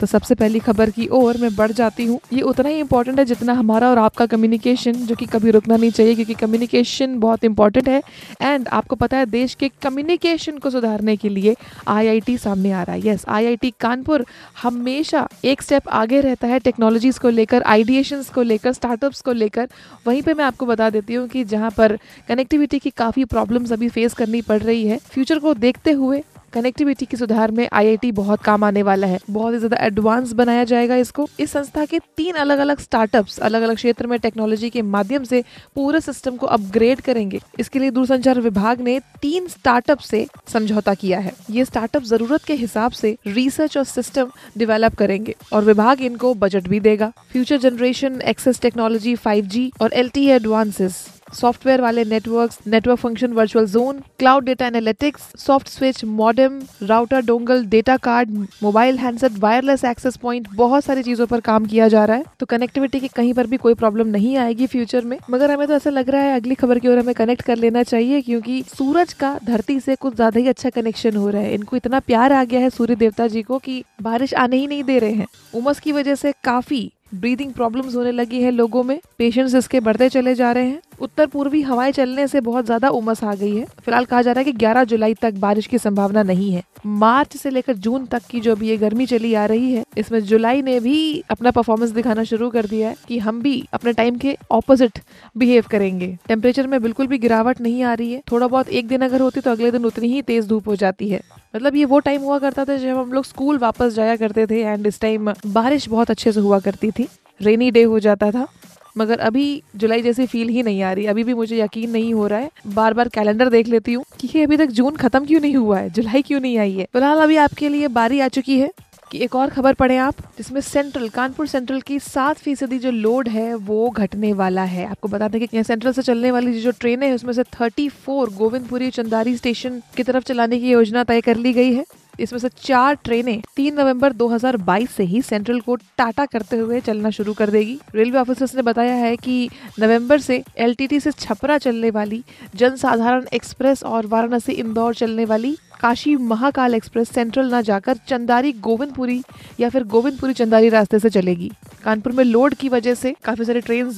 तो सबसे पहली खबर की ओर मैं बढ़ जाती हूँ। ये उतना ही इम्पोर्टेंट है जितना हमारा और आपका कम्युनिकेशन जो कि कभी रुकना नहीं चाहिए, क्योंकि कम्युनिकेशन बहुत इंपॉर्टेंट है। एंड आपको पता है, देश के कम्युनिकेशन को सुधारने के लिए आईआईटी सामने आ रहा है। यस आईआईटी कानपुर हमेशा एक स्टेप आगे रहता है टेक्नोलॉजीज़ को लेकर आइडिएशंस को लेकर स्टार्टअप्स को लेकर। वहीं पर मैं आपको बता देती हूँ कि जहाँ पर कनेक्टिविटी की काफ़ी प्रॉब्लम्स अभी फेस करनी पड़ रही है। फ्यूचर को देखते हुए कनेक्टिविटी के सुधार में आईआईटी बहुत काम आने वाला है। बहुत ही ज़्यादा एडवांस बनाया जाएगा इसको। इस संस्था के तीन अलग अलग स्टार्टअप्स अलग अलग क्षेत्र में टेक्नोलॉजी के माध्यम से पूरे सिस्टम को अपग्रेड करेंगे। इसके लिए दूरसंचार विभाग ने तीन स्टार्टअप से समझौता किया है। ये स्टार्टअप ज़रूरत के हिसाब से रिसर्च और सिस्टम डेवलप करेंगे और विभाग इनको बजट भी देगा। Future generation access technology five और एल टी एडवांसेस सॉफ्टवेयर वाले networks network function virtual zone cloud data analytics soft switch modem router dongle data card mobile handset wireless access point बहुत सारी चीज़ों पर काम किया जा रहा है। तो कनेक्टिविटी की कहीं पर भी कोई प्रॉब्लम नहीं आएगी फ्यूचर में। मगर हमें तो ऐसा लग रहा है अगली खबर की ओर हमें कनेक्ट कर लेना चाहिए, क्योंकि सूरज का धरती से कुछ ज़्यादा ही अच्छा कनेक्शन हो रहा है। इनको इतना प्यार आ गया है सूर्य देवता जी को कि बारिश आने ही नहीं दे रहे हैं। उमस की वजह से काफ़ी ब्रीदिंग प्रॉब्लम्स होने लगी है लोगों में। पेशेंट्स इसके बढ़ते चले जा रहे हैं। उत्तर पूर्वी हवाएँ चलने से बहुत ज़्यादा उमस आ गई है। फ़िलहाल कहा जा रहा है कि 11 जुलाई तक बारिश की संभावना नहीं है। मार्च से लेकर जून तक की जो भी ये गर्मी चली आ रही है, इसमें जुलाई ने भी अपना परफॉर्मेंस दिखाना शुरू कर दिया है कि हम भी अपने टाइम के ऑपोजिट बिहेव करेंगे। टेम्परेचर में बिल्कुल भी गिरावट नहीं आ रही है। थोड़ा बहुत एक दिन अगर होती तो अगले दिन उतनी ही तेज धूप हो जाती है। मतलब ये वो टाइम हुआ करता था जब हम लोग स्कूल वापस जाया करते थे एंड इस टाइम बारिश बहुत अच्छे से हुआ करती थी। रेनी डे हो जाता था। मगर अभी जुलाई जैसी फील ही नहीं आ रही। अभी भी मुझे यकीन नहीं हो रहा है। बार बार कैलेंडर देख लेती हूँ कि ये अभी तक जून खत्म क्यों नहीं हुआ है? जुलाई क्यों नहीं आई है? फ़िलहाल अभी आपके लिए बारी आ चुकी है कि एक और खबर पढ़े आप, जिसमें सेंट्रल कानपुर सेंट्रल की सात फ़ीसदी जो लोड है, वो घटने वाला है। आपको बता दें कि यहाँ सेंट्रल से चलने वाली जो ट्रेन है, उसमें से 34 गोविंदपुरी चंदारी स्टेशन की तरफ़ चलाने की योजना तय कर ली गई है। इसमें से चार ट्रेनें तीन नवंबर 2022 से ही सेंट्रल को टाटा करते हुए चलना शुरू कर देगी। रेलवे ऑफिसर्स ने बताया है कि नवंबर से एलटीटी से छपरा चलने वाली जनसाधारण एक्सप्रेस और वाराणसी इंदौर चलने वाली काशी महाकाल एक्सप्रेस सेंट्रल न जाकर चंदारी गोविंदपुरी या फिर गोविंदपुरी चंदारी रास्ते से चलेगी। कानपुर में लोड की वजह से काफ़ी सारी ट्रेन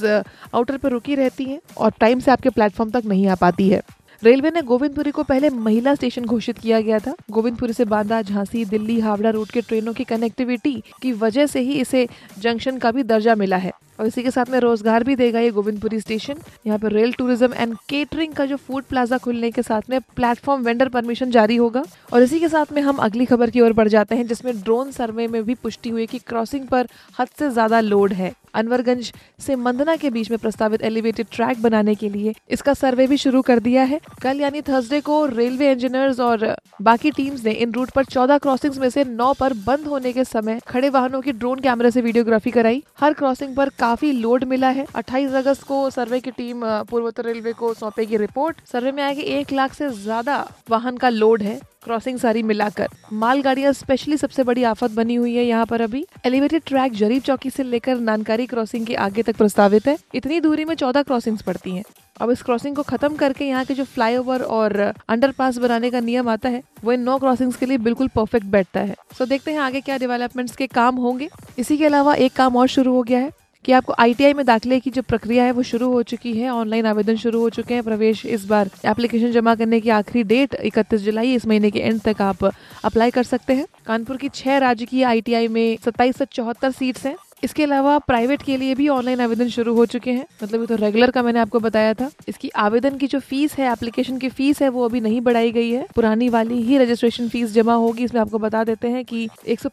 आउटर पर रुकी रहती हैं और टाइम से आपके प्लेटफॉर्म तक नहीं आ पाती है। रेलवे ने गोविंदपुरी को पहले महिला स्टेशन घोषित किया गया था। गोविंदपुरी से बांदा, झांसी, दिल्ली, हावड़ा रूट के ट्रेनों की कनेक्टिविटी की वजह से ही इसे जंक्शन का भी दर्जा मिला है। और इसी के साथ में रोज़गार भी देगा ये गोविंदपुरी स्टेशन यहाँ पे रेल टूरिज़्म एंड केटरिंग का जो फ़ूड प्लाजा खुलने के साथ में प्लेटफॉर्म वेंडर परमिशन जारी होगा। और इसी के साथ में हम अगली खबर की ओर बढ़ जाते हैं, जिसमें ड्रोन सर्वे में भी पुष्टि हुई कि क्रॉसिंग पर हद से ज़्यादा लोड है। अनवरगंज से मंदना के बीच में प्रस्तावित एलिवेटेड ट्रैक बनाने के लिए इसका सर्वे भी शुरू कर दिया है। कल यानी थर्सडे को रेलवे इंजीनियर्स और बाकी टीम्स ने इन रूट पर 14 क्रॉसिंग्स में से 9 पर बंद होने के समय खड़े वाहनों की ड्रोन कैमरे से वीडियोग्राफी कराई। हर क्रॉसिंग पर काफ़ी लोड मिला है। 28 अगस्त को सर्वे की टीम पूर्वोत्तर रेलवे को सौंपेगी रिपोर्ट सर्वे में आया एक लाख से ज़्यादा वाहन का लोड है। क्रॉसिंग सारी मिलाकर। मालगाड़ियाँ स्पेशली सबसे बड़ी आफत बनी हुई है यहाँ पर अभी। एलिवेटेड ट्रैक जरीब चौकी से लेकर नानकारी क्रॉसिंग के आगे तक प्रस्तावित है। इतनी दूरी में चौदह क्रॉसिंग्स पड़ती हैं। अब इस क्रॉसिंग को खत्म करके यहाँ के जो फ्लाईओवर और अंडरपास बनाने का नियम आता है वो इन नौ क्रॉसिंग्स के लिए बिल्कुल परफेक्ट बैठता है। सो देखते हैं आगे क्या डेवलपमेंट्स के काम होंगे। इसी के अलावा एक काम और शुरू हो गया है। कि आपको आईटीआई में दाखिले की जो प्रक्रिया है वो शुरू हो चुकी है, ऑनलाइन आवेदन शुरू हो चुके हैं, प्रवेश इस बार एप्लीकेशन जमा करने की आखिरी डेट इकतीस जुलाई इस महीने के एंड तक आप अप्लाई कर सकते हैं। कानपुर की छह राज्य की आईटीआई में सत्ताईस सौ चौहत्तर सीट्स हैं। इसके अलावा प्राइवेट के लिए भी ऑनलाइन आवेदन शुरू हो चुके हैं। मतलब ये तो रेगुलर का मैंने आपको बताया था। इसकी आवेदन की जो फ़ीस है एप्लीकेशन की फ़ीस है, वो अभी नहीं बढ़ाई गई है। पुरानी वाली ही रजिस्ट्रेशन फ़ीस जमा होगी। इसमें आपको बता देते हैं कि एक सौ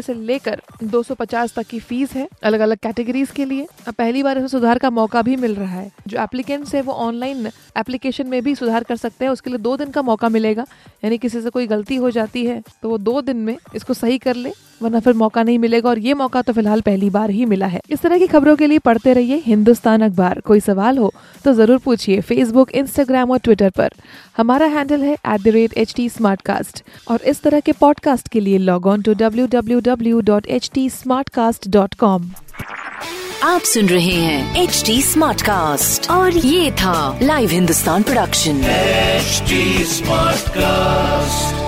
से लेकर दो सौ पचास तक की फ़ीस है अलग अलग कैटेगरीज के लिए। अब पहली बार इसमें सुधार का मौका भी मिल रहा है। जो एप्लीकेंट्स है, वो ऑनलाइन एप्लीकेशन में भी सुधार कर सकते हैं। उसके लिए दो दिन का मौका मिलेगा। यानी किसी से कोई गलती हो जाती है तो वो दो दिन में इसको सही कर ले, वरना फिर मौका नहीं मिलेगा। और ये मौका तो फ़िलहाल पहली पहली बार ही मिला है। इस तरह की खबरों के लिए पढ़ते रहिए हिंदुस्तान अखबार। कोई सवाल हो तो ज़रूर पूछिए फेसबुक इंस्टाग्राम और ट्विटर पर। हमारा हैंडल है at the rate H T और इस तरह के पॉडकास्ट के लिए log on to W W W dot H T Smartcast dot com आप सुन रहे हैं एच टी स्मार्ट कास्ट और ये था live Hindustan production HD Smartcast.